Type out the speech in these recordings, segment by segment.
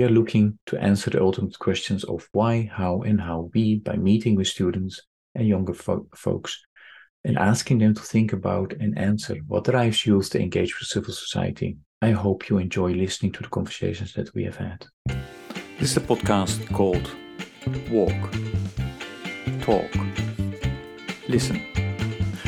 We are looking to answer the ultimate questions of why, how, and how we, by meeting with students and younger fo- folks, and asking them to think about and answer what drives youth to engage with civil society. I hope you enjoy listening to the conversations that we have had. This is a podcast called Walk, Talk, Listen.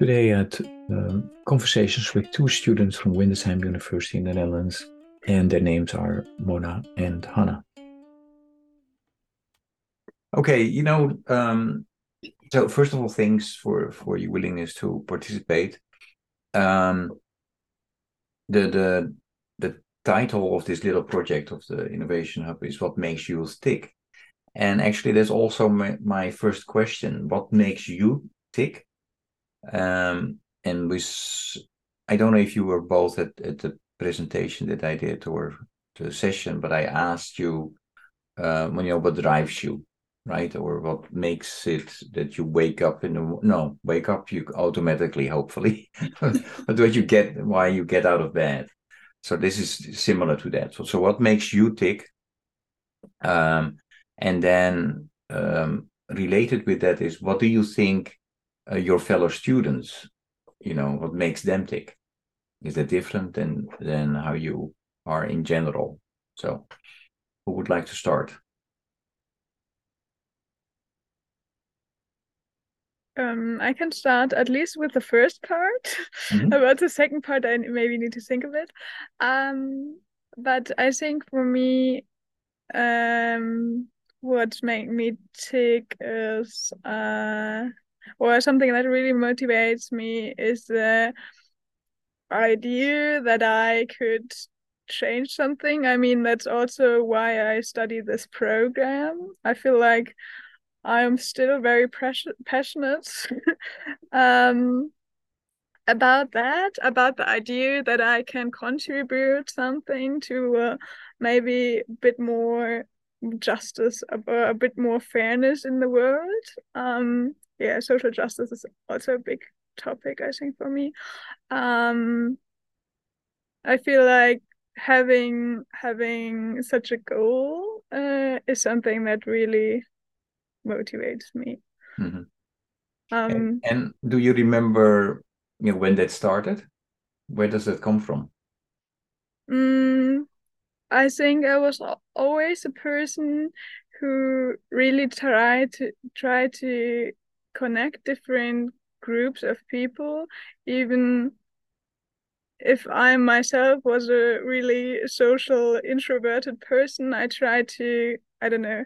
Today, had uh, conversations with two students from Windesheim University in the Netherlands, and their names are Mona and Hannah. Okay, you know, um, so first of all, thanks for for your willingness to participate. Um, the the the title of this little project of the Innovation Hub is "What Makes You Tick," and actually, that's also my, my first question: What makes you tick? Um, and we, I don't know if you were both at, at the presentation that I did or the session, but I asked you, uh, you know what drives you, right, or what makes it that you wake up in the no wake up you automatically, hopefully, but what you get, why you get out of bed. So this is similar to that. So, so what makes you tick? Um, and then um, related with that is what do you think uh, your fellow students you know what makes them tick is that different than than how you are in general so who would like to start um, I can start at least with the first part. Mm-hmm. About the second part, I maybe need to think of it. Um, but I think for me, um, what makes me tick is uh, or something that really motivates me is the idea that I could change something. I mean, that's also why I study this program. I feel like I'm still very passionate um, about that, about the idea that I can contribute something to uh, maybe a bit more justice, a, a, bit more fairness in the world. Um, yeah, social justice is also a big topic, I think, for me. Um, I feel like having having such a goal uh, is something that really motivates me. Mm-hmm. Um, and, and, do you remember you know, when that started? Where does that come from? Mm, I think I was always a person who really tried to try to connect different groups of people even if i myself was a really social introverted person i try to i don't know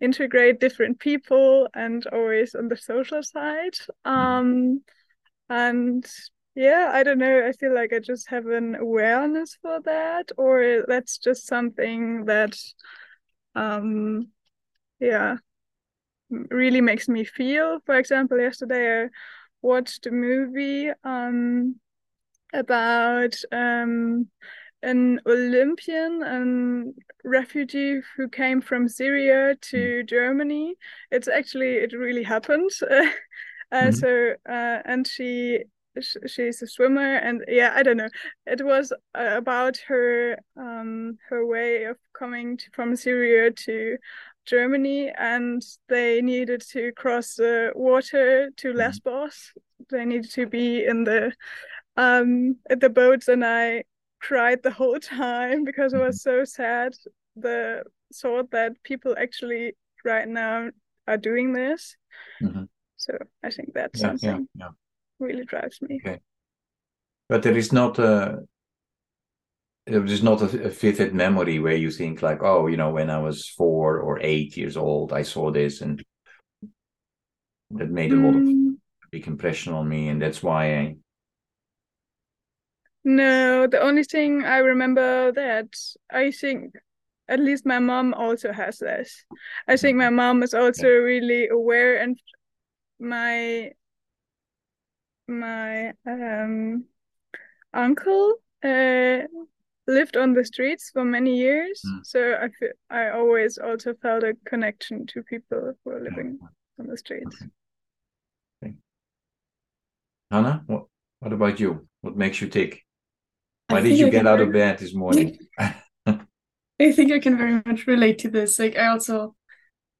integrate different people and always on the social side mm-hmm. um and yeah i don't know i feel like i just have an awareness for that or that's just something that um yeah really makes me feel. For example, yesterday I watched a movie um, about um, an Olympian, and refugee who came from Syria to hmm. Germany. It's actually it really happened. uh, mm-hmm. So uh, and she she's a swimmer and yeah i don't know it was uh, about her um her way of coming to, from syria to Germany and they needed to cross the water to mm-hmm. Lesbos. They needed to be in the um the boats and I cried the whole time because it was mm-hmm. so sad the thought that people actually right now are doing this. Mm-hmm. So I think that's yeah, something yeah, yeah. really drives me. Okay. But there is not a there's not a, a, vivid memory where you think like, oh, you know, when I was four or eight years old, I saw this and that made a lot of mm. big impression on me, and that's why I. No, the only thing I remember that I think at least my mom also has this. I think my mom is also really aware and my my um uncle uh lived on the streets for many years mm. so i feel i always also felt a connection to people who are living on the streets. Okay. Okay. hannah what what about you? What makes you tick? Why did you get out of bed this morning? I think i can very much relate to this. Like i also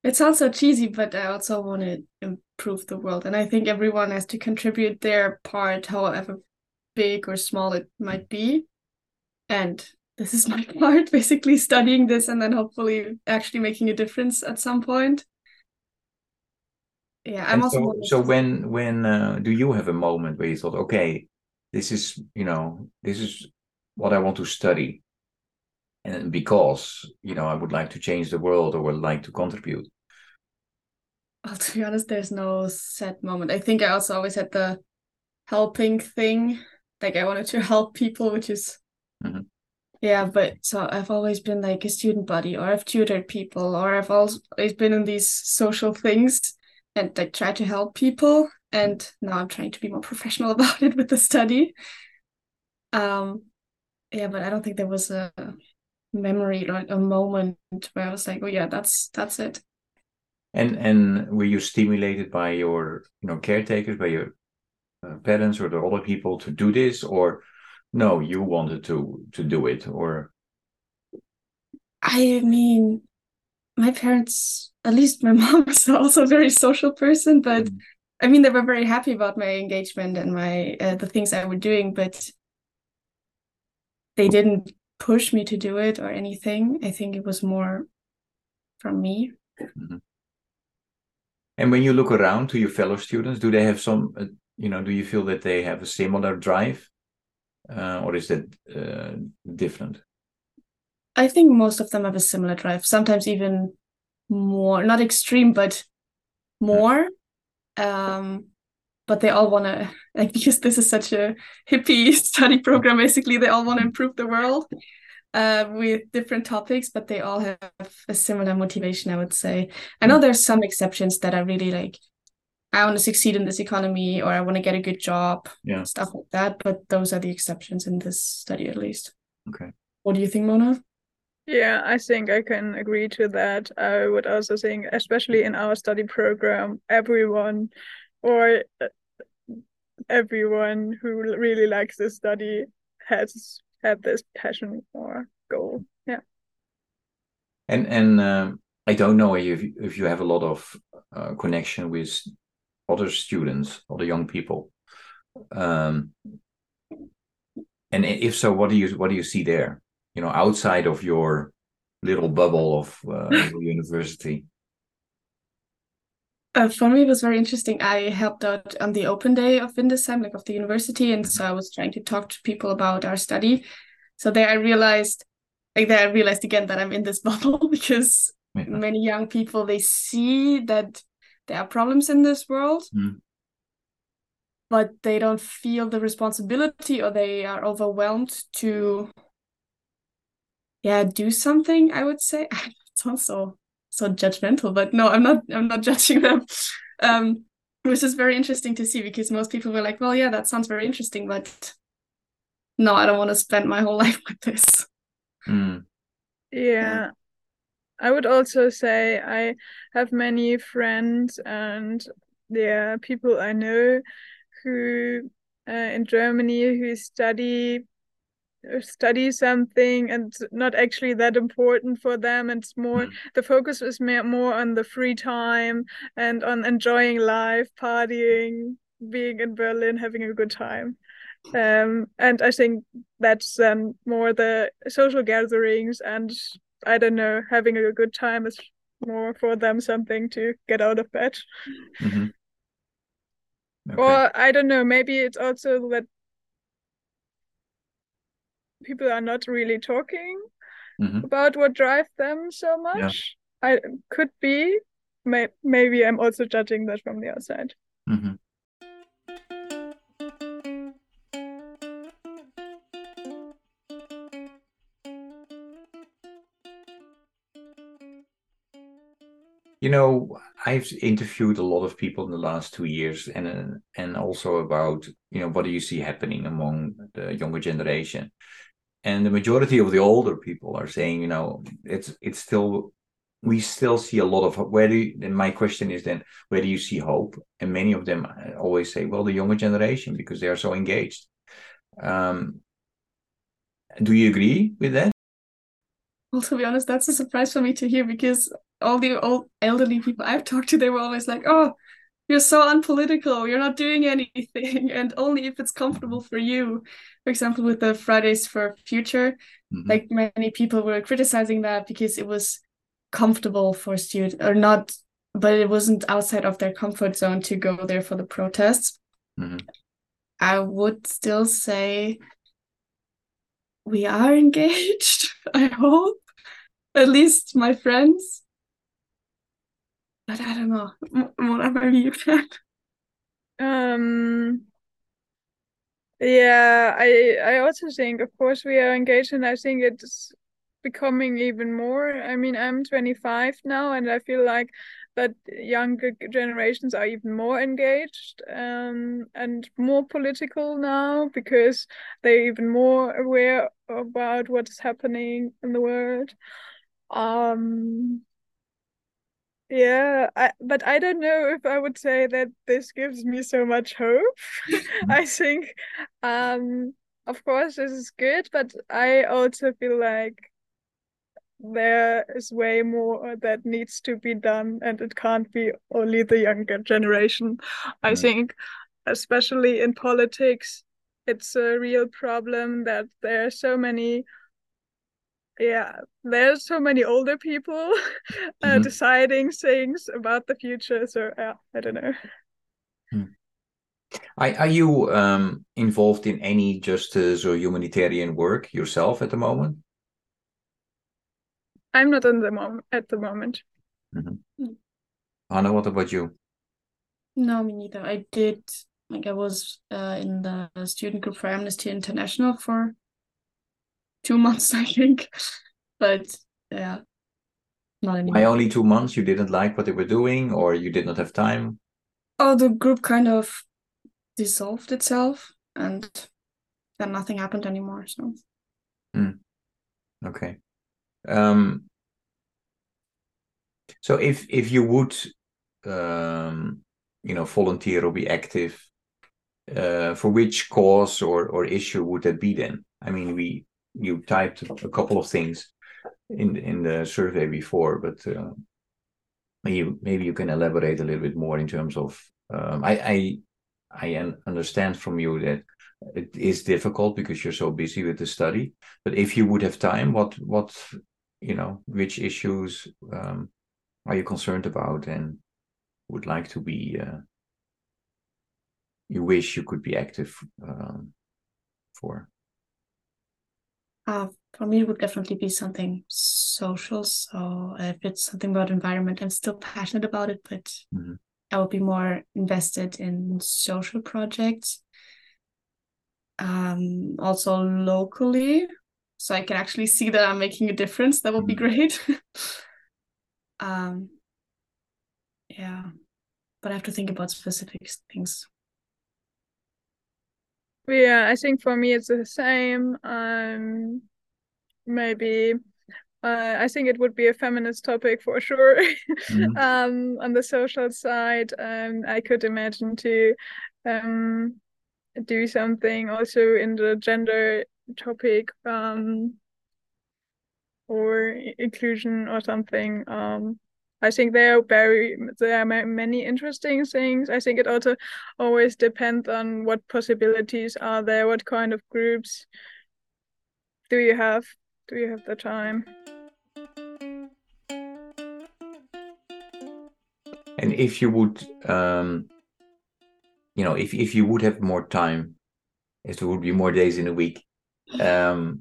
it sounds so cheesy but i also want to improve the world and i think everyone has to contribute their part however big or small it might be and this is my part basically studying this and then hopefully actually making a difference at some point. Yeah i'm and also so, so when when uh, do you have a moment where you thought okay this is you know this is what i want to study. And because you know i would like to change the world or would like to contribute. Well to be honest there's no set moment. I think i also always had the helping thing. Like i wanted to help people which is mm-hmm. yeah but so i've always been like a student body or i've tutored people or i've always been in these social things and like try to help people and now i'm trying to be more professional about it with the study um yeah but i don't think there was a memory like a moment where i was like oh yeah that's that's it and and were you stimulated by your you know caretakers by your uh, parents or the other people to do this or no you wanted to to do it or i mean my parents at least my mom was also a very social person but mm. i mean they were very happy about my engagement and my uh, the things i were doing but they didn't push me to do it or anything i think it was more from me mm-hmm. and when you look around to your fellow students do they have some uh, you know do you feel that they have a similar drive uh, or is that uh, different? I think most of them have a similar drive. Sometimes even more not extreme but more. Um but they all want to like because this is such a hippie study program. Basically they all want to improve the world uh, with different topics but they all have a similar motivation i would say. I know there's some exceptions that are really like I want to succeed in this economy or I want to get a good job, yeah, stuff like that. But those are the exceptions in this study, at least. Okay. What do you think, Mona? Yeah, I think I can agree to that. I would also think, especially in our study program, everyone or uh, everyone who really likes this study has had this passion or goal. Yeah. And and um, I don't know if if you have a lot of uh, connection with other students, other young people? Um, and if so, what do you what do you see there? You know, outside of your little bubble of uh, university. Uh, for me, it was very interesting. I helped out on the open day of Windesheim, like of the university, and so I was trying to talk to people about our study. So there, I realized, like there, I realized again that I'm in this bubble because yeah. many young people they see that there are problems in this world mm. but they don't feel the responsibility or they are overwhelmed to yeah do something i would say it's also so so judgmental but no i'm not i'm not judging them um which is very interesting to see because most people were like well yeah that sounds very interesting but no i don't want to spend my whole life with this mm. yeah I would also say I have many friends and there are people I know who uh, in Germany who study study something and not actually that important for them it's more mm. the focus is more on the free time and on enjoying life partying being in berlin having a good time um, and i think that's um, more the social gatherings and I don't know, having a good time is more for them something to get out of bed. Mm-hmm. Okay. Or I don't know, maybe it's also that people are not really talking mm-hmm. about what drives them so much. Yeah. I could be. May, maybe I'm also judging that from the outside. Mm-hmm. You know, I've interviewed a lot of people in the last two years, and uh, and also about you know what do you see happening among the younger generation, and the majority of the older people are saying, you know, it's it's still we still see a lot of where do you, and my question is then where do you see hope? And many of them uh, always say, well, the younger generation because they are so engaged. Um, do you agree with that? Well, to be honest, that's a surprise for me to hear because all the old elderly people I've talked to, they were always like, "Oh, you're so unpolitical. You're not doing anything, and only if it's comfortable for you." For example, with the Fridays for Future, mm-hmm. like many people were criticizing that because it was comfortable for students or not, but it wasn't outside of their comfort zone to go there for the protests. Mm-hmm. I would still say we are engaged. I hope, at least my friends but I don't know. What maybe you can. Um. Yeah, I I also think, of course, we are engaged, and I think it's becoming even more. I mean, I'm 25 now, and I feel like that younger generations are even more engaged um, and more political now because they're even more aware about what is happening in the world. Um, yeah, I, but I don't know if I would say that this gives me so much hope. I think, um, of course, this is good, but I also feel like there is way more that needs to be done, and it can't be only the younger generation. I think, especially in politics, it's a real problem that there are so many yeah there's so many older people uh, mm-hmm. deciding things about the future so yeah i don't know hmm. are, are you um, involved in any justice or humanitarian work yourself at the moment i'm not in the moment at the moment mm-hmm. hannah what about you no me neither i did like i was uh, in the student group for amnesty international for two months, I think. But yeah, not anymore. Why only two months? You didn't like what they were doing, or you did not have time? Oh, the group kind of dissolved itself, and then nothing happened anymore. So. Mm. Okay. Um. So if if you would, um, you know, volunteer or be active, uh, for which cause or or issue would that be then? I mean, we you typed a couple of things in in the survey before, but uh, maybe maybe you can elaborate a little bit more in terms of. Um, I I I understand from you that it is difficult because you're so busy with the study. But if you would have time, what what you know, which issues um, are you concerned about and would like to be? Uh, you wish you could be active um, for. Uh, for me, it would definitely be something social. So if it's something about environment, I'm still passionate about it, but mm-hmm. I would be more invested in social projects. Um, also locally, so I can actually see that I'm making a difference. That would be great. um, yeah, but I have to think about specific things. Yeah, I think for me it's the same. Um, maybe uh, I think it would be a feminist topic for sure. Mm-hmm. um, on the social side, um, I could imagine to um, do something also in the gender topic um, or inclusion or something. Um, I think there are very there are many interesting things. I think it also always depends on what possibilities are there, what kind of groups do you have? Do you have the time? And if you would, um, you know, if if you would have more time, if there would be more days in a week, um,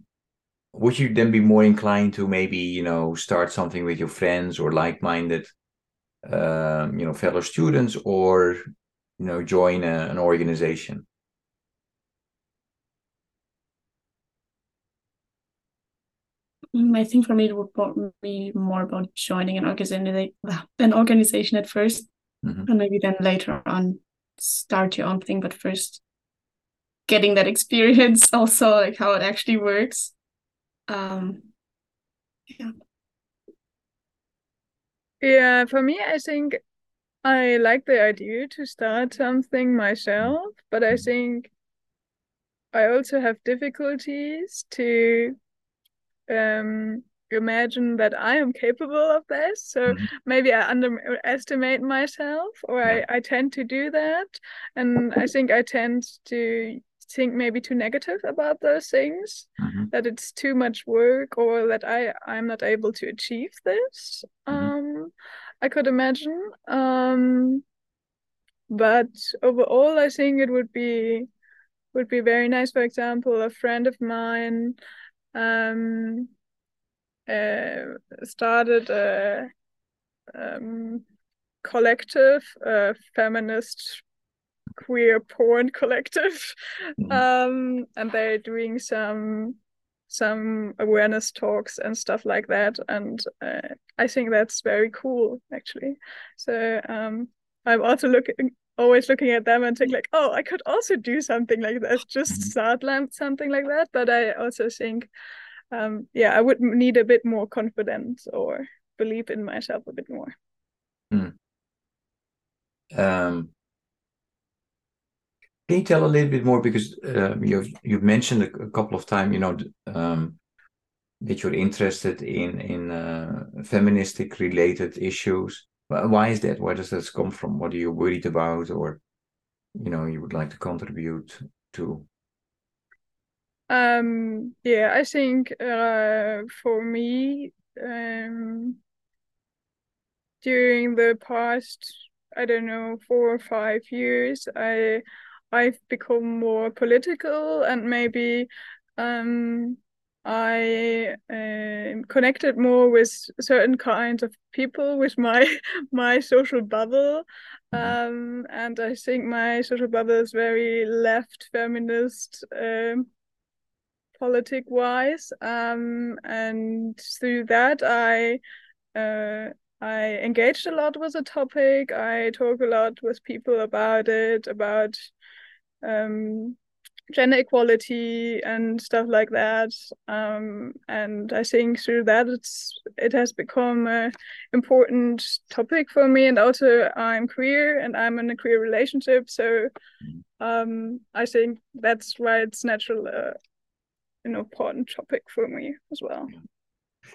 would you then be more inclined to maybe you know start something with your friends or like-minded um, you know fellow students or you know join a, an organization mm, I think for me it would be more about joining an organization, an organization at 1st mm-hmm. and maybe then later on start your own thing. But first, getting that experience, also like how it actually works. Um, yeah. Yeah, for me, I think I like the idea to start something myself, but I think I also have difficulties to um, imagine that I am capable of this. So mm-hmm. maybe I underestimate myself, or yeah. I, I tend to do that. And I think I tend to think maybe too negative about those things mm-hmm. that it's too much work or that i i'm not able to achieve this mm-hmm. um i could imagine um but overall i think it would be would be very nice for example a friend of mine um uh, started a um, collective a feminist queer porn collective mm-hmm. um and they're doing some some awareness talks and stuff like that and uh, i think that's very cool actually so um i'm also looking always looking at them and think like oh i could also do something like that just mm-hmm. start something like that but i also think um yeah i would need a bit more confidence or believe in myself a bit more mm. um can you tell a little bit more because um, you've you've mentioned a, a couple of times, you know, um, that you're interested in in uh, feministic related issues. Why is that? Where does this come from? What are you worried about, or you know, you would like to contribute to? Um. Yeah, I think uh, for me, um, during the past, I don't know, four or five years, I I've become more political and maybe um, I uh, connected more with certain kinds of people with my my social bubble, mm-hmm. um, and I think my social bubble is very left feminist, um, politic wise, um, and through that I. Uh, I engaged a lot with the topic. I talk a lot with people about it, about um, gender equality and stuff like that. Um, and I think through that, it's it has become an important topic for me. And also, I'm queer and I'm in a queer relationship, so um, I think that's why it's natural, uh, an important topic for me as well.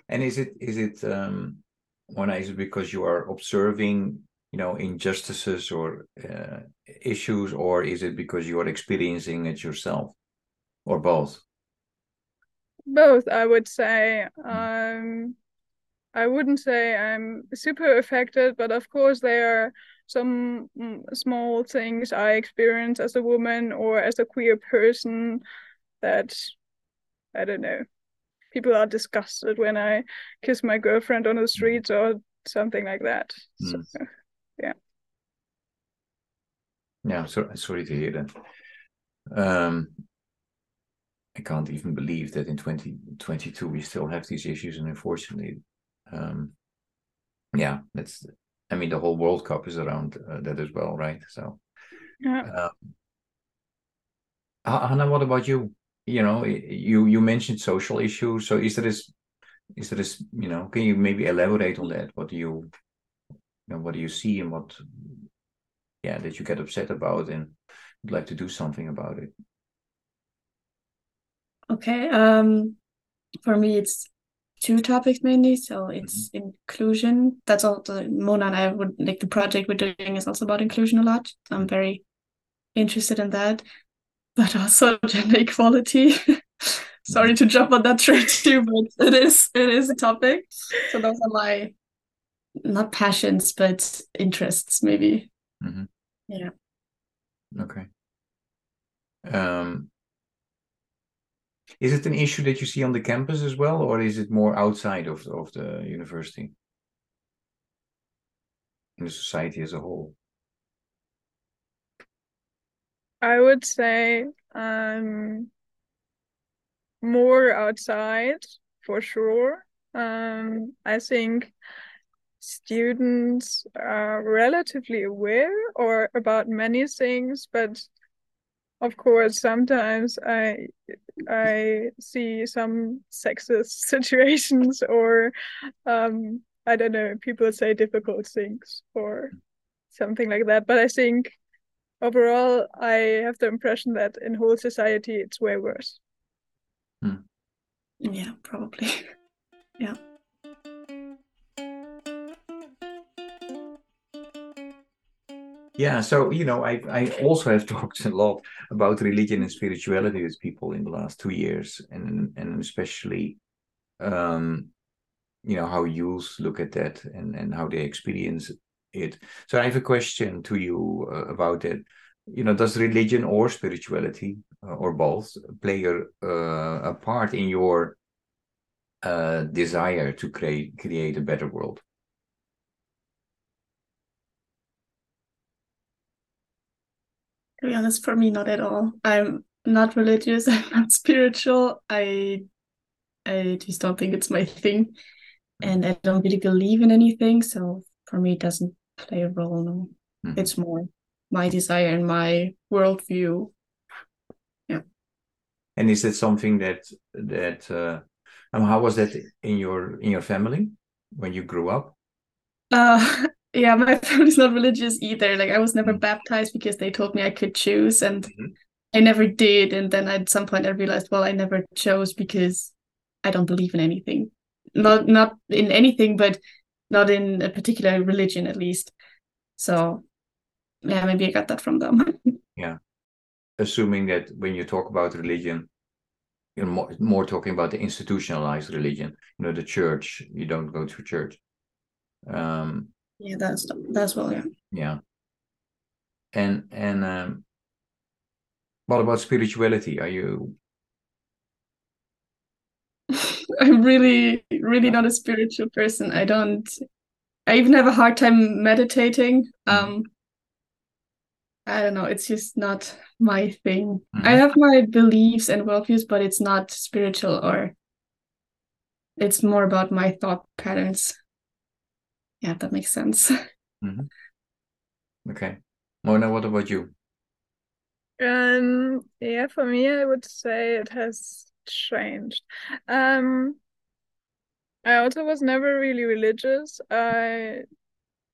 And is it is it um, one is it because you are observing you know injustices or uh, issues or is it because you are experiencing it yourself or both both i would say hmm. um i wouldn't say i'm super affected but of course there are some mm, small things i experience as a woman or as a queer person that i don't know people are disgusted when i kiss my girlfriend on the hmm. streets or something like that mm. so yeah. Yeah so, sorry to hear that. Um i can't even believe that in 2022 we still have these issues and unfortunately um yeah that's i mean the whole world cup is around uh, that as well right? So yeah. um, hannah what about you? You know you you mentioned social issues so is there this is there this you know can you maybe elaborate on that? What do you know, what do you see and what yeah that you get upset about and would like to do something about it. Okay um for me it's two topics mainly. So it's mm-hmm. inclusion. That's all the mona and i would like the project we're doing is also about inclusion a lot. I'm very interested in that but also gender equality. Sorry mm-hmm. to jump on that train too but it is it is a topic. So those are my not passions but interests maybe mm-hmm. yeah okay um is it an issue that you see on the campus as well, or is it more outside of of the university in the society as a whole? I would say um, more outside for sure. Um, I think students are relatively aware or about many things, but of course sometimes I I see some sexist situations or um, I don't know, people say difficult things or something like that. But I think overall, I have the impression that in whole society, it's way worse. Hmm. Yeah, probably. yeah. Yeah, so you know, I I also have talked a lot about religion and spirituality with people in the last two years, and and especially, um, you know, how youth look at that and and how they experience it. So I have a question to you uh, about it. You know, does religion or spirituality uh, or both play a, uh, a part in your uh, desire to create create a better world? To be honest, for me, not at all. I'm not religious. I'm not spiritual. I I just don't think it's my thing, and I don't really believe in anything. So for me, it doesn't play a role. No, mm-hmm. it's more my desire and my worldview. Yeah. And is that something that that uh, um, how was that in your in your family when you grew up? Uh, yeah, my family's not religious either. Like I was never mm-hmm. baptized because they told me I could choose, and mm-hmm. I never did. And then at some point I realized, well, I never chose because I don't believe in anything. Not not in anything, but not in a particular religion at least. So yeah, maybe I got that from them. yeah. Assuming that when you talk about religion, you're more, more talking about the institutionalized religion, you know, the church. You don't go to church. Um, yeah, that's that's well, yeah. Yeah. And and um, what about spirituality? Are you? I'm really, really not a spiritual person. I don't. I even have a hard time meditating. Mm-hmm. Um, I don't know. It's just not my thing. Mm-hmm. I have my beliefs and worldviews, but it's not spiritual or. It's more about my thought patterns yeah that makes sense. Mm-hmm. okay. Mona what about you? Um yeah for me i would say it has changed. Um i also was never really religious. I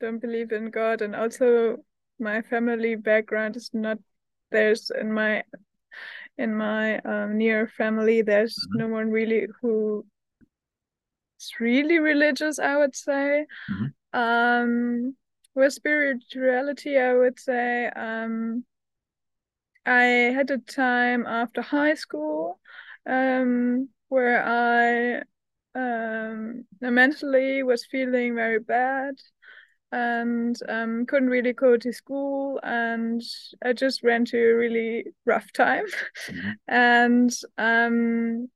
don't believe in god and also my family background is not there's in my in my um, near family there's mm-hmm. no one really who is really religious i would say mm-hmm. Um, with spirituality, I would say um, I had a time after high school um, where I um, mentally was feeling very bad and um, couldn't really go to school and I just went to a really rough time. Mm-hmm. and um,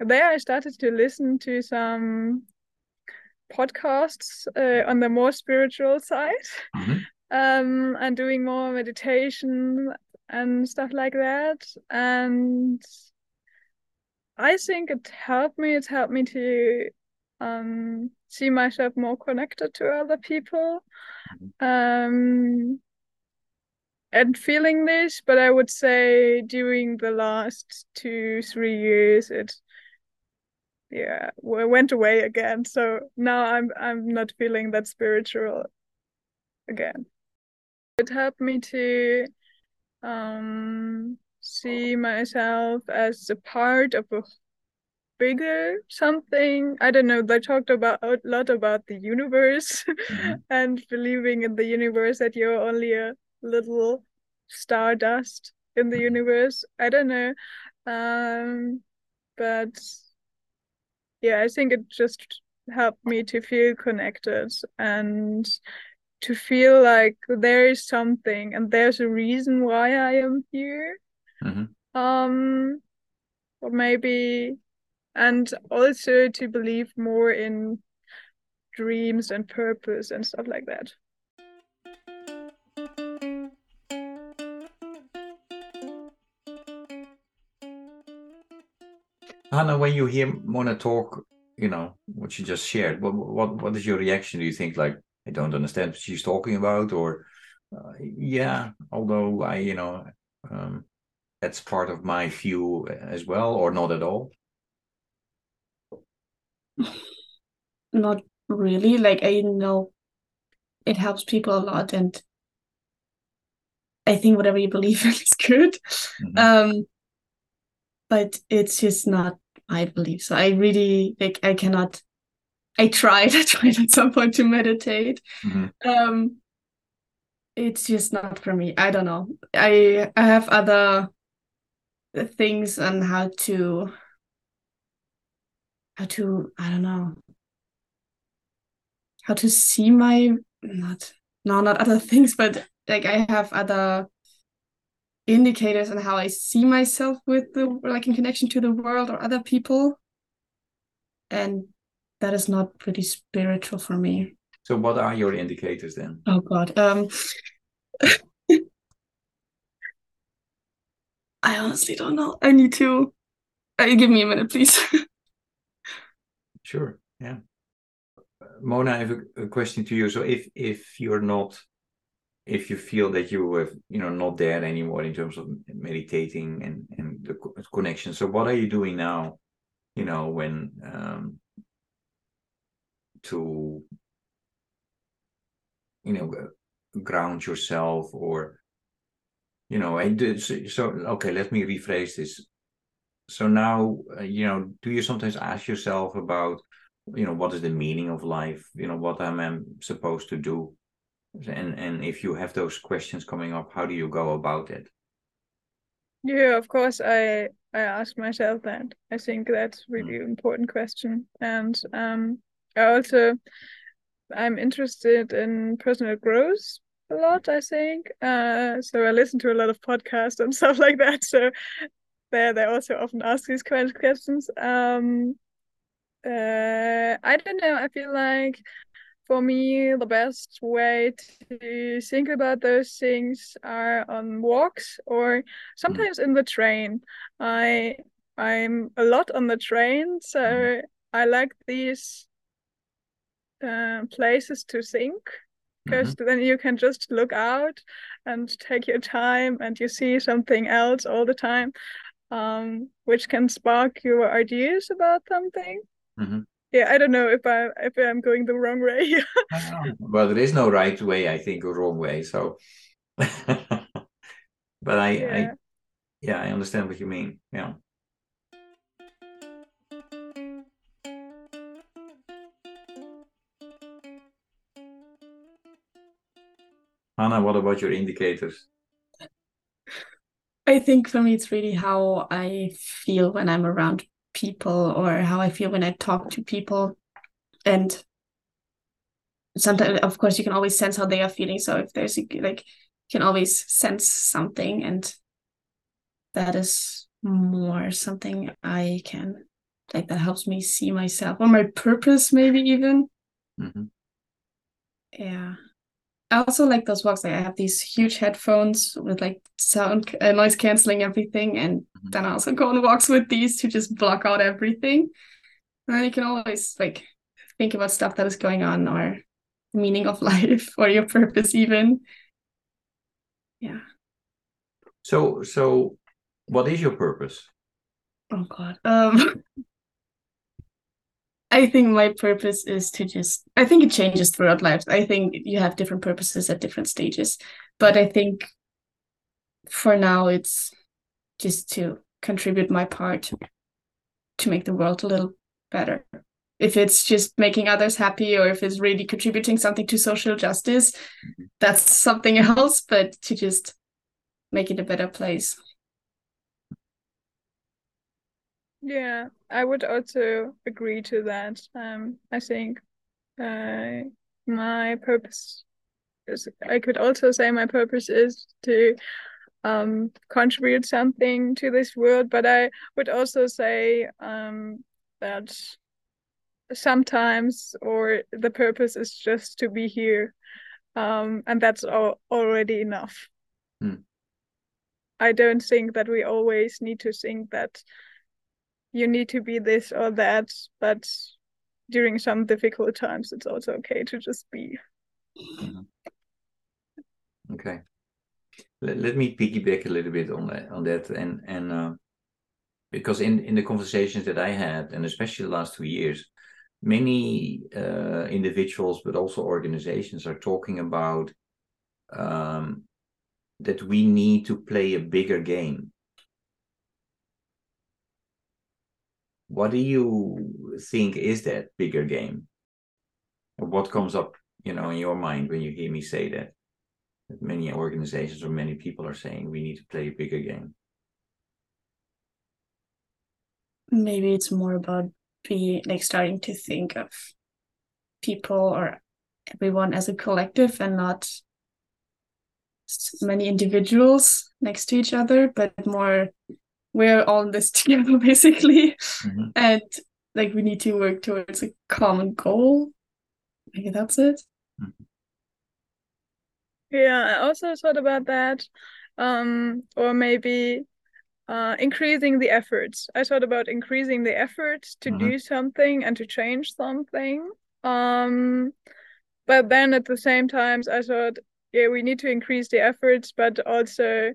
there I started to listen to some podcasts uh, on the more spiritual side mm-hmm. um, and doing more meditation and stuff like that. And I think it helped me. It helped me to um, see myself more connected to other people. Mm-hmm. Um, and feeling this, but I would say during the last two, three years, it yeah went away again so now i'm i'm not feeling that spiritual again it helped me to um see myself as a part of a bigger something i don't know they talked about a lot about the universe mm-hmm. and believing in the universe that you're only a little stardust in the mm-hmm. universe i don't know um but yeah, I think it just helped me to feel connected and to feel like there is something and there's a reason why I am here. Mm-hmm. Um, or maybe and also to believe more in dreams and purpose and stuff like that. Hannah, when you hear Mona talk, you know what she just shared. What what what is your reaction? Do you think like I don't understand what she's talking about, or uh, yeah, although I you know um, that's part of my view as well, or not at all? Not really. Like I know it helps people a lot, and I think whatever you believe in is good. Mm-hmm. Um, but it's just not I believe so. I really like I cannot I tried, I tried at some point to meditate. Mm-hmm. Um it's just not for me. I don't know. I I have other things on how to how to I don't know how to see my not no not other things, but like I have other indicators on how I see myself with the like in connection to the world or other people. And that is not pretty spiritual for me. So what are your indicators then? Oh god. Um I honestly don't know. I need to uh, give me a minute, please. sure. Yeah. Mona, I have a, a question to you. So if if you're not if you feel that you have you know not there anymore in terms of meditating and and the connection. So what are you doing now you know when um to you know ground yourself or you know so, so okay let me rephrase this. So now uh, you know do you sometimes ask yourself about you know what is the meaning of life? You know what am i supposed to do and and if you have those questions coming up how do you go about it? Yeah of course i i ask myself that. I think that's really mm. important question. And um i also i'm interested in personal growth a lot i think. Uh so i listen to a lot of podcasts and stuff like that. So there they also often ask these kind of questions. Um uh i don't know. I feel like for me, the best way to think about those things are on walks or sometimes mm. in the train. I I'm a lot on the train, so mm. I like these uh, places to think because mm-hmm. then you can just look out and take your time and you see something else all the time um, which can spark your ideas about something mm-hmm yeah i don't know if i if i'm going the wrong way well there is no right way i think or wrong way so but i yeah. i yeah i understand what you mean yeah Hannah, what about your indicators? I think for me, it's really how I feel when I'm around people or how I feel when I talk to people. And sometimes, of course, you can always sense how they are feeling. So if there's a, like, you can always sense something, and that is more something I can like that helps me see myself or my purpose, maybe even. Mm-hmm. Yeah. I also like those walks. Like I have these huge headphones with like sound uh, noise canceling everything, and mm-hmm. then I also go on walks with these to just block out everything. And then you can always like think about stuff that is going on or meaning of life or your purpose even. Yeah. So so what is your purpose? Oh god. Um I think my purpose is to just I think it changes throughout life. I think you have different purposes at different stages. But I think for now it's just to contribute my part to make the world a little better. If it's just making others happy or if it's really contributing something to social justice, mm-hmm. that's something else, but to just make it a better place. Yeah, I would also agree to that. Um, I think uh, my purpose is, I could also say my purpose is to um, contribute something to this world. But I would also say um, that sometimes, or the purpose is just to be here, um, and that's all, already enough. Hmm. I don't think that we always need to think that you need to be this or that, but during some difficult times, it's also okay to just be. Mm-hmm. Okay. Let, let me piggyback a little bit on that on that and and uh, because in in the conversations that I had and especially the last two years, many uh, individuals but also organizations are talking about um, that we need to play a bigger game. What do you think is that bigger game? What comes up, you know, in your mind when you hear me say that? Many organizations or many people are saying we need to play a bigger game. Maybe it's more about be like starting to think of people or everyone as a collective and not many individuals next to each other, but more we're all in this together basically. Mm-hmm. And like we need to work towards a common goal. Maybe that's it. Mm-hmm. Yeah, I also thought about that. Um, or maybe uh, increasing the efforts. I thought about increasing the efforts to mm-hmm. do something and to change something. Um, but then at the same time, I thought yeah, we need to increase the efforts, but also,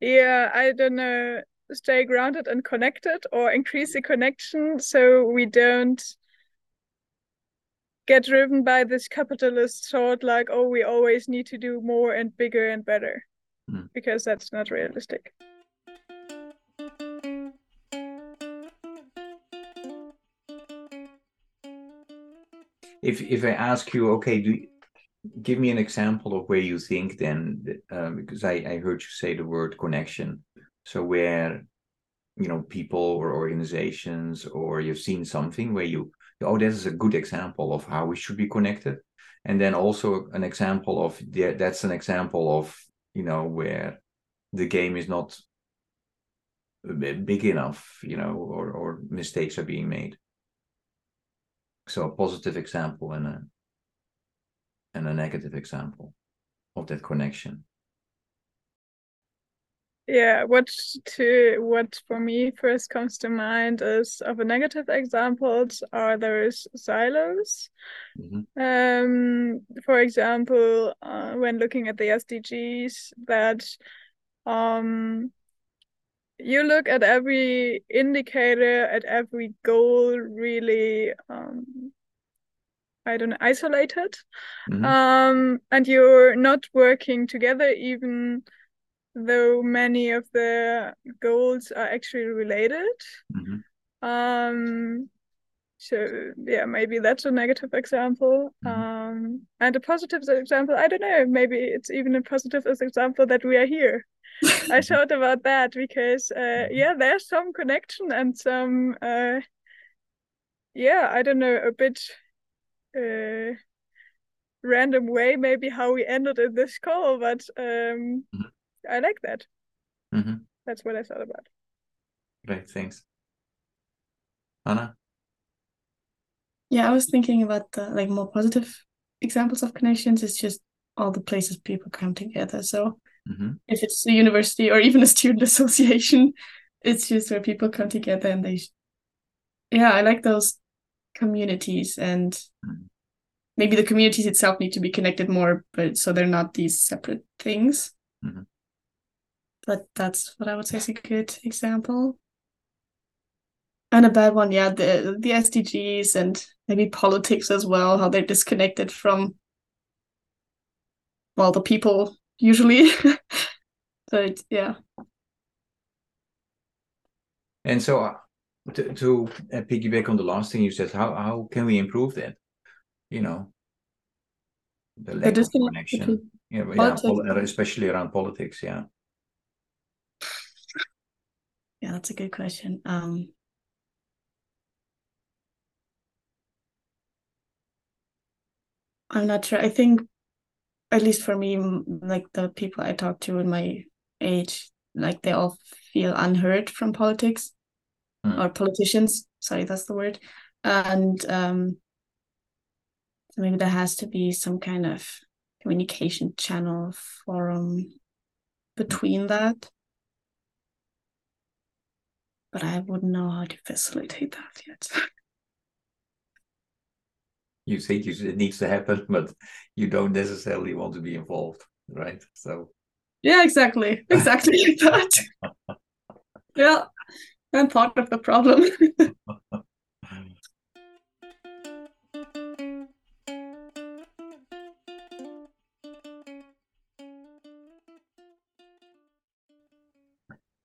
yeah, I don't know, stay grounded and connected or increase the connection so we don't get driven by this capitalist thought like, oh, we always need to do more and bigger and better, mm. because that's not realistic. if if I ask you, okay, do you, give me an example of where you think then, um, because I I heard you say the word connection. So where you know people or organizations or you've seen something where you oh this is a good example of how we should be connected and then also an example of yeah, that's an example of you know where the game is not big enough you know or or mistakes are being made so a positive example and a and a negative example of that connection yeah what to what for me first comes to mind is of a negative examples are those silos mm-hmm. um for example uh, when looking at the sdgs that um you look at every indicator, at every goal, really, um, I don't know, isolated. Mm-hmm. Um, and you're not working together, even though many of the goals are actually related. Mm-hmm. Um, so yeah, maybe that's a negative example. Mm-hmm. Um, and a positive example, I don't know, maybe it's even a positive example that we are here. I thought about that because uh, yeah, there's some connection and some uh, yeah, I don't know, a bit uh, random way maybe how we ended in this call, but um, mm-hmm. I like that. Mm-hmm. That's what I thought about. Great, thanks. Hannah? Yeah, I was thinking about the like more positive examples of connections. It's just all the places people come together. So Mm-hmm. If it's a university or even a student association, it's just where people come together and they, yeah, I like those communities and maybe the communities itself need to be connected more, but so they're not these separate things. Mm-hmm. But that's what I would say is a good example. And a bad one, yeah, the the SDGs and maybe politics as well, how they're disconnected from well the people usually. but yeah. And so, uh, to, to uh, piggyback on the last thing you said, how how can we improve that? You know, the lack the of connection. Yeah, yeah, especially around politics. Yeah. Yeah, that's a good question. Um, I'm not sure. I think at least for me, like the people I talk to in my age, like they all feel unheard from politics mm. or politicians. Sorry, that's the word. And um, so maybe there has to be some kind of communication channel forum between that. But I wouldn't know how to facilitate that yet. you think it needs to happen, but you don't necessarily want to be involved, right? So yeah, exactly, exactly that. yeah, I'm part of the problem.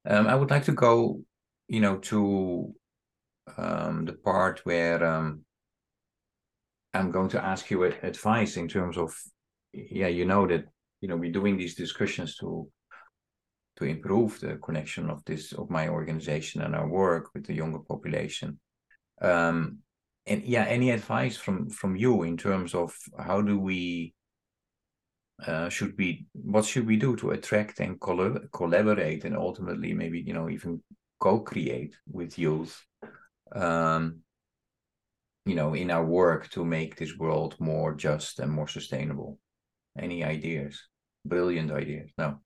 um, I would like to go, you know, to um, the part where um, I'm going to ask you advice in terms of, yeah, you know that you know we're doing these discussions to to improve the connection of this of my organization and our work with the younger population. Um, and yeah, any advice from from you in terms of how do we uh, should we what should we do to attract and collaborate and ultimately maybe you know even co-create with youth um, you know in our work to make this world more just and more sustainable? Any ideas? Brilliant ideas. No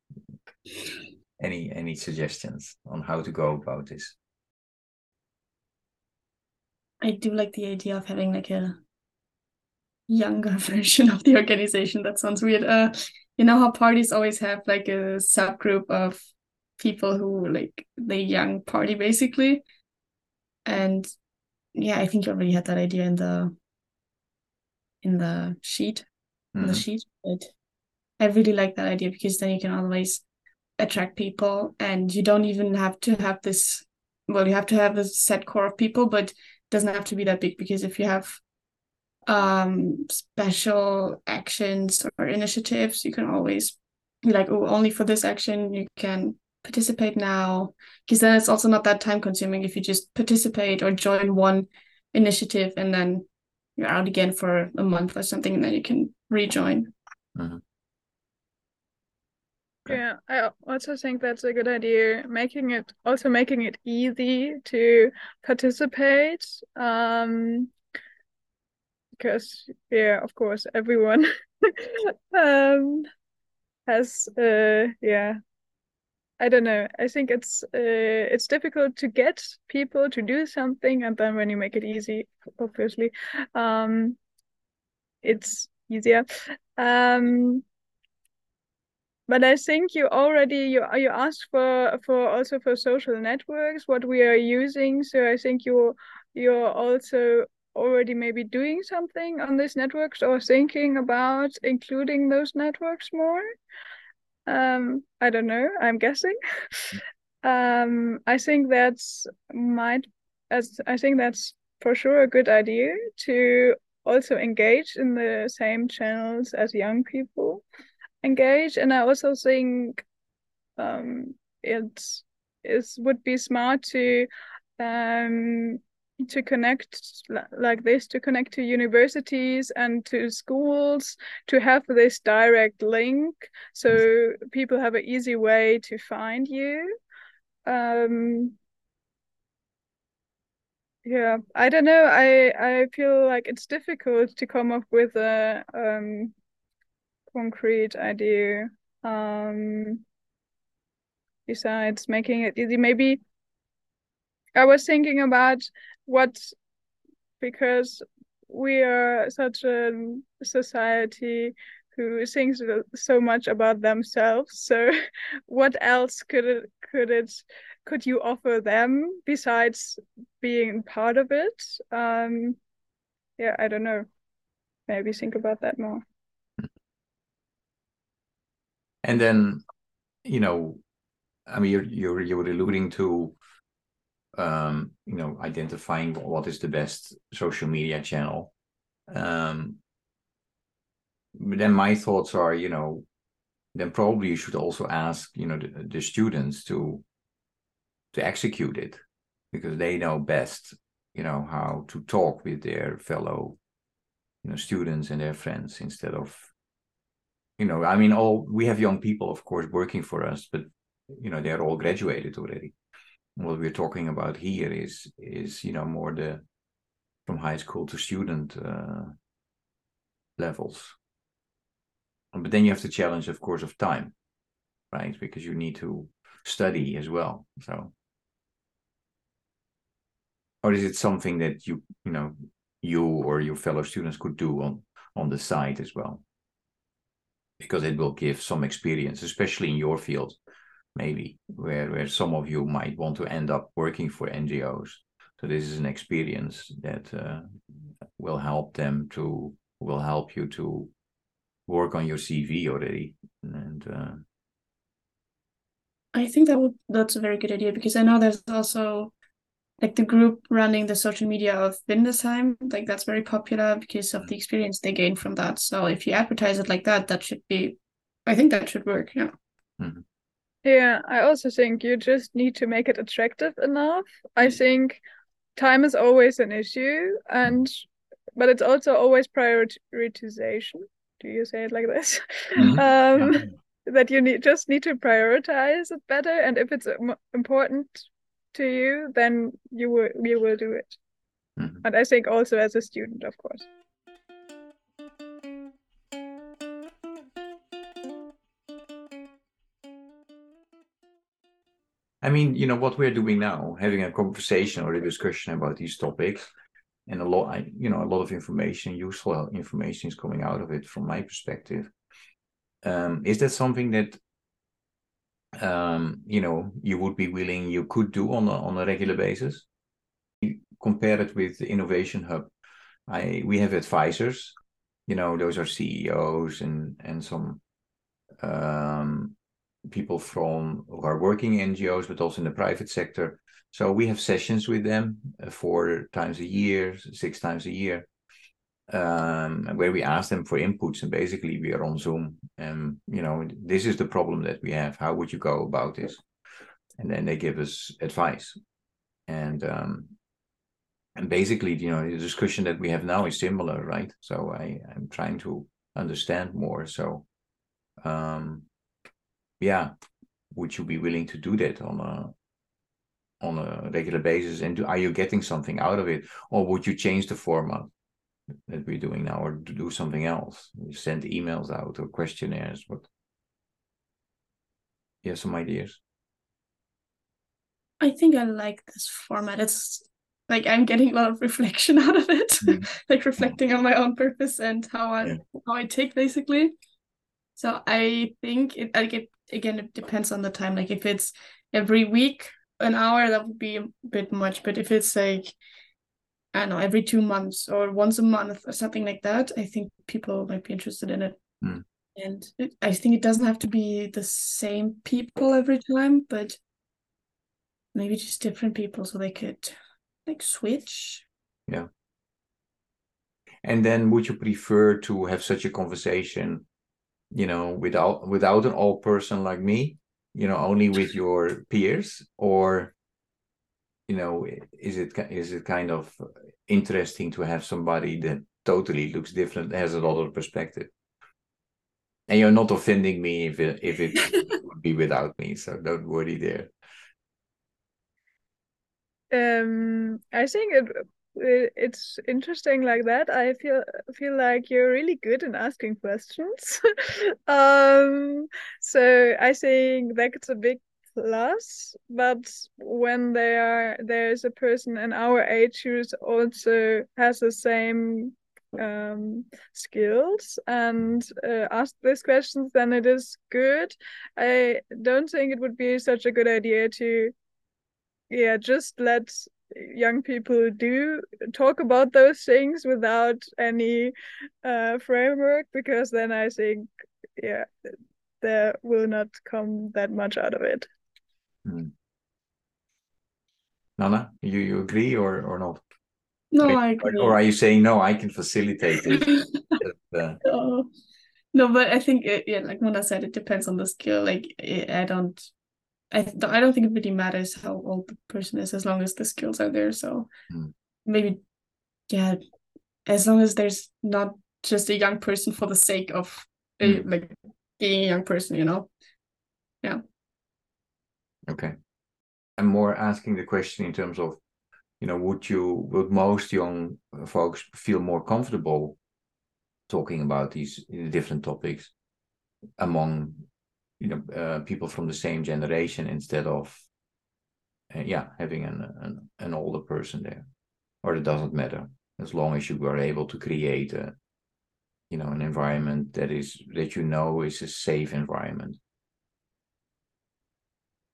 any any suggestions on how to go about this i do like the idea of having like a younger version of the organization that sounds weird uh you know how parties always have like a subgroup of people who like the young party basically and yeah, I think you already had that idea in the in the sheet. Mm-hmm. In the mm-hmm. sheet. But I really like that idea because then you can always attract people and you don't even have to have this well, you have to have a set core of people, but it doesn't have to be that big because if you have um special actions or initiatives, you can always be like, oh, only for this action you can participate now because then it's also not that time consuming if you just participate or join one initiative and then you're out again for a month or something and then you can rejoin mm-hmm. Yeah i also think that's a good idea making it also making it easy to participate um because yeah of course everyone um has uh yeah I don't know. I think it's uh, it's difficult to get people to do something, and then when you make it easy, obviously, um, it's easier. Um, but I think you already you you asked for for also for social networks what we are using. So I think you you're also already maybe doing something on these networks or thinking about including those networks more. Um, I don't know. I'm guessing. um, I think that's might as I think that's for sure a good idea to also engage in the same channels as young people engage, and I also think um, it's it would be smart to um, to connect like this to connect to universities and to schools to have this direct link. So people have an easy way to find you. Um yeah i don't know. I i feel like it's difficult to come up with a um concrete idea um besides making it easy. Maybe I was thinking about what because we are such a society who thinks so much about themselves so what else could it could it could you offer them besides being part of it? Um yeah i don't know. Maybe think about that more and then you know i mean you're you're, you're alluding to um, you know, identifying what is the best social media channel. Um, but then my thoughts are, you know, then probably you should also ask, you know, the, the students to to execute it because they know best, you know, how to talk with their fellow, you know, students and their friends instead of you know, I mean, all we have young people, of course, working for us, but you know, they're all graduated already. What we're talking about here is is you know more the from high school to student uh, levels. But then you have the challenge, of course, of time, right? Because you need to study as well. So, or is it something that you you know you or your fellow students could do on on the side as well? Because it will give some experience, especially in your field, maybe where where some of you might want to end up working for NGOs. So this is an experience that uh, will help them to will help you to work on your CV already and. Uh, I think that would that's a very good idea because I know there's also like the group running the social media of Windesheim, like that's very popular because of the experience they gain from that. So if you advertise it like that, that should be, I think that should work. Yeah. Mm-hmm. Yeah, I also think you just need to make it attractive enough. I think time is always an issue, and but it's also always prioritization. Do you say it like this? Mm-hmm. um, yeah that you need just need to prioritize it better and if it's important to you then you will you will do it mm-hmm. and i think also as a student of course I mean, you know, what we're doing now, having a conversation or a discussion about these topics, and a lot, you know, a lot of information, useful information is coming out of it from my perspective. Um, is that something that um, you know you would be willing, you could do on a, on a regular basis? compare it with the Innovation Hub. I we have advisors, you know, those are CEOs and and some um, people from who are working NGOs, but also in the private sector. So we have sessions with them uh, four times a year, six times a year, um, where we ask them for inputs and basically we are on Zoom. And you know this is the problem that we have. How would you go about this? And then they give us advice. And um, and basically you know the discussion that we have now is similar right? So I I'm trying to understand more. So um yeah would you be willing to do that on a on a regular basis? And do, are you getting something out of it? Or would you change the format that we're doing now or to do something else. You send emails out or questionnaires but you have some ideas? I think i like this format. It's like i'm getting a lot of reflection out of it mm. like reflecting on my own purpose and how i yeah. how i take basically. So i think it like it again it depends on the time. Like if it's every week an hour that would be a bit much. But if it's like I don't know, every two months or once a month or something like that, I think people might be interested in it. Mm. And it, I think it doesn't have to be the same people every time, but maybe just different people so they could like switch. Yeah. And then would you prefer to have such a conversation, you know, without without an old person like me, you know, only with your peers, or you know is it is it kind of interesting to have somebody that totally looks different has a lot of perspective? And you're not offending me if it if it would be without me so don't worry there. Um i think it it's interesting like that. I feel feel like you're really good in asking questions. Um so i think that's a big plus but when they are there's a person in our age who also has the same um, skills and uh, ask these questions then it is good. I don't think it would be such a good idea to yeah just let young people do talk about those things without any uh, framework because then i think yeah there will not come that much out of it Hmm. Hannah, you, you agree or, or not? No, I agree. Or are you saying no? I can facilitate it. uh... no. no, but I think it, yeah, like Mona said, it depends on the skill. Like it, I don't, I I don't think it really matters how old the person is as long as the skills are there. So hmm. maybe, yeah, as long as there's not just a young person for the sake of a, hmm. like being a young person, you know. Yeah. Okay. I'm more asking the question in terms of, you know, would you would most young folks feel more comfortable talking about these different topics among you know uh, people from the same generation instead of uh, yeah having an, an an older person there or it doesn't matter as long as you are able to create a you know an environment that is that you know is a safe environment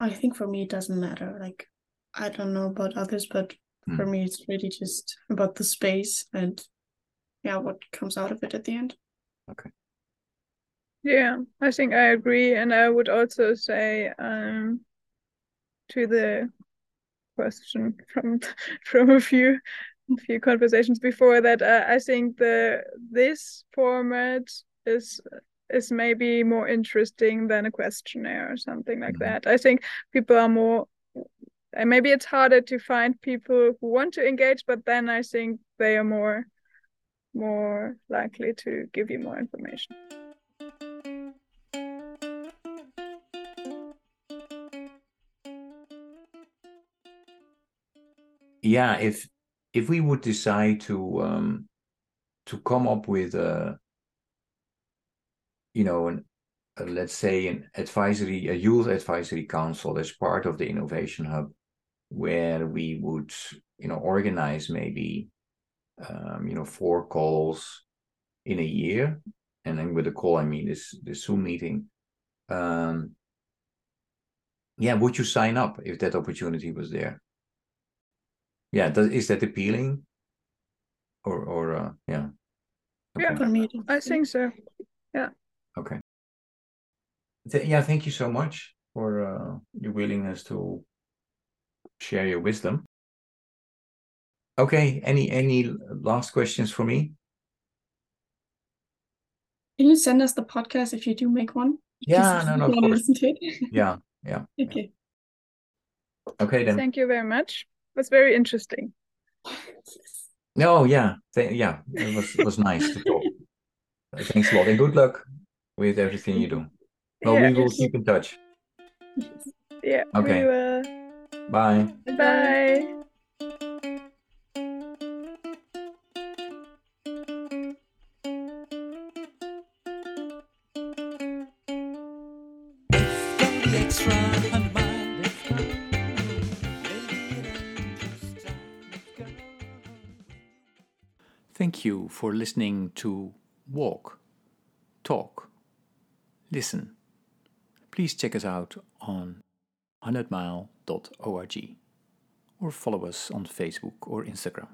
i think for me it doesn't matter like i don't know about others but hmm. for me it's really just about the space and yeah what comes out of it at the end okay yeah i think i agree and i would also say um to the question from from a few a few conversations before that uh, i think the this format is is maybe more interesting than a questionnaire or something like mm-hmm. that i think people are more and maybe it's harder to find people who want to engage but then i think they are more more likely to give you more information yeah if if we would decide to um, to come up with a you know an a, let's say an advisory a youth advisory council as part of the innovation hub where we would you know organize maybe um, you know four calls in a year. And then with a call i mean this this zoom meeting. Um, yeah would you sign up if that opportunity was there? Yeah does, is that appealing? Or or uh, yeah. Okay. yeah me i think so. Yeah okay. Th- yeah thank you so much for uh, your willingness to share your wisdom. Okay any any last questions for me? Can you send us the podcast if you do make one? Yeah no no of course. yeah yeah okay yeah. okay. Then. Thank you very much. Was very interesting. No, yeah, Th- yeah, it was it was nice to talk. Thanks a lot, and good luck with everything you do. Well, yeah, we will keep in touch. Yeah. Okay. Bye. Bye. Thank you for listening to Walk, Talk, Listen. Please check us out on 100mile.org or follow us on Facebook or Instagram.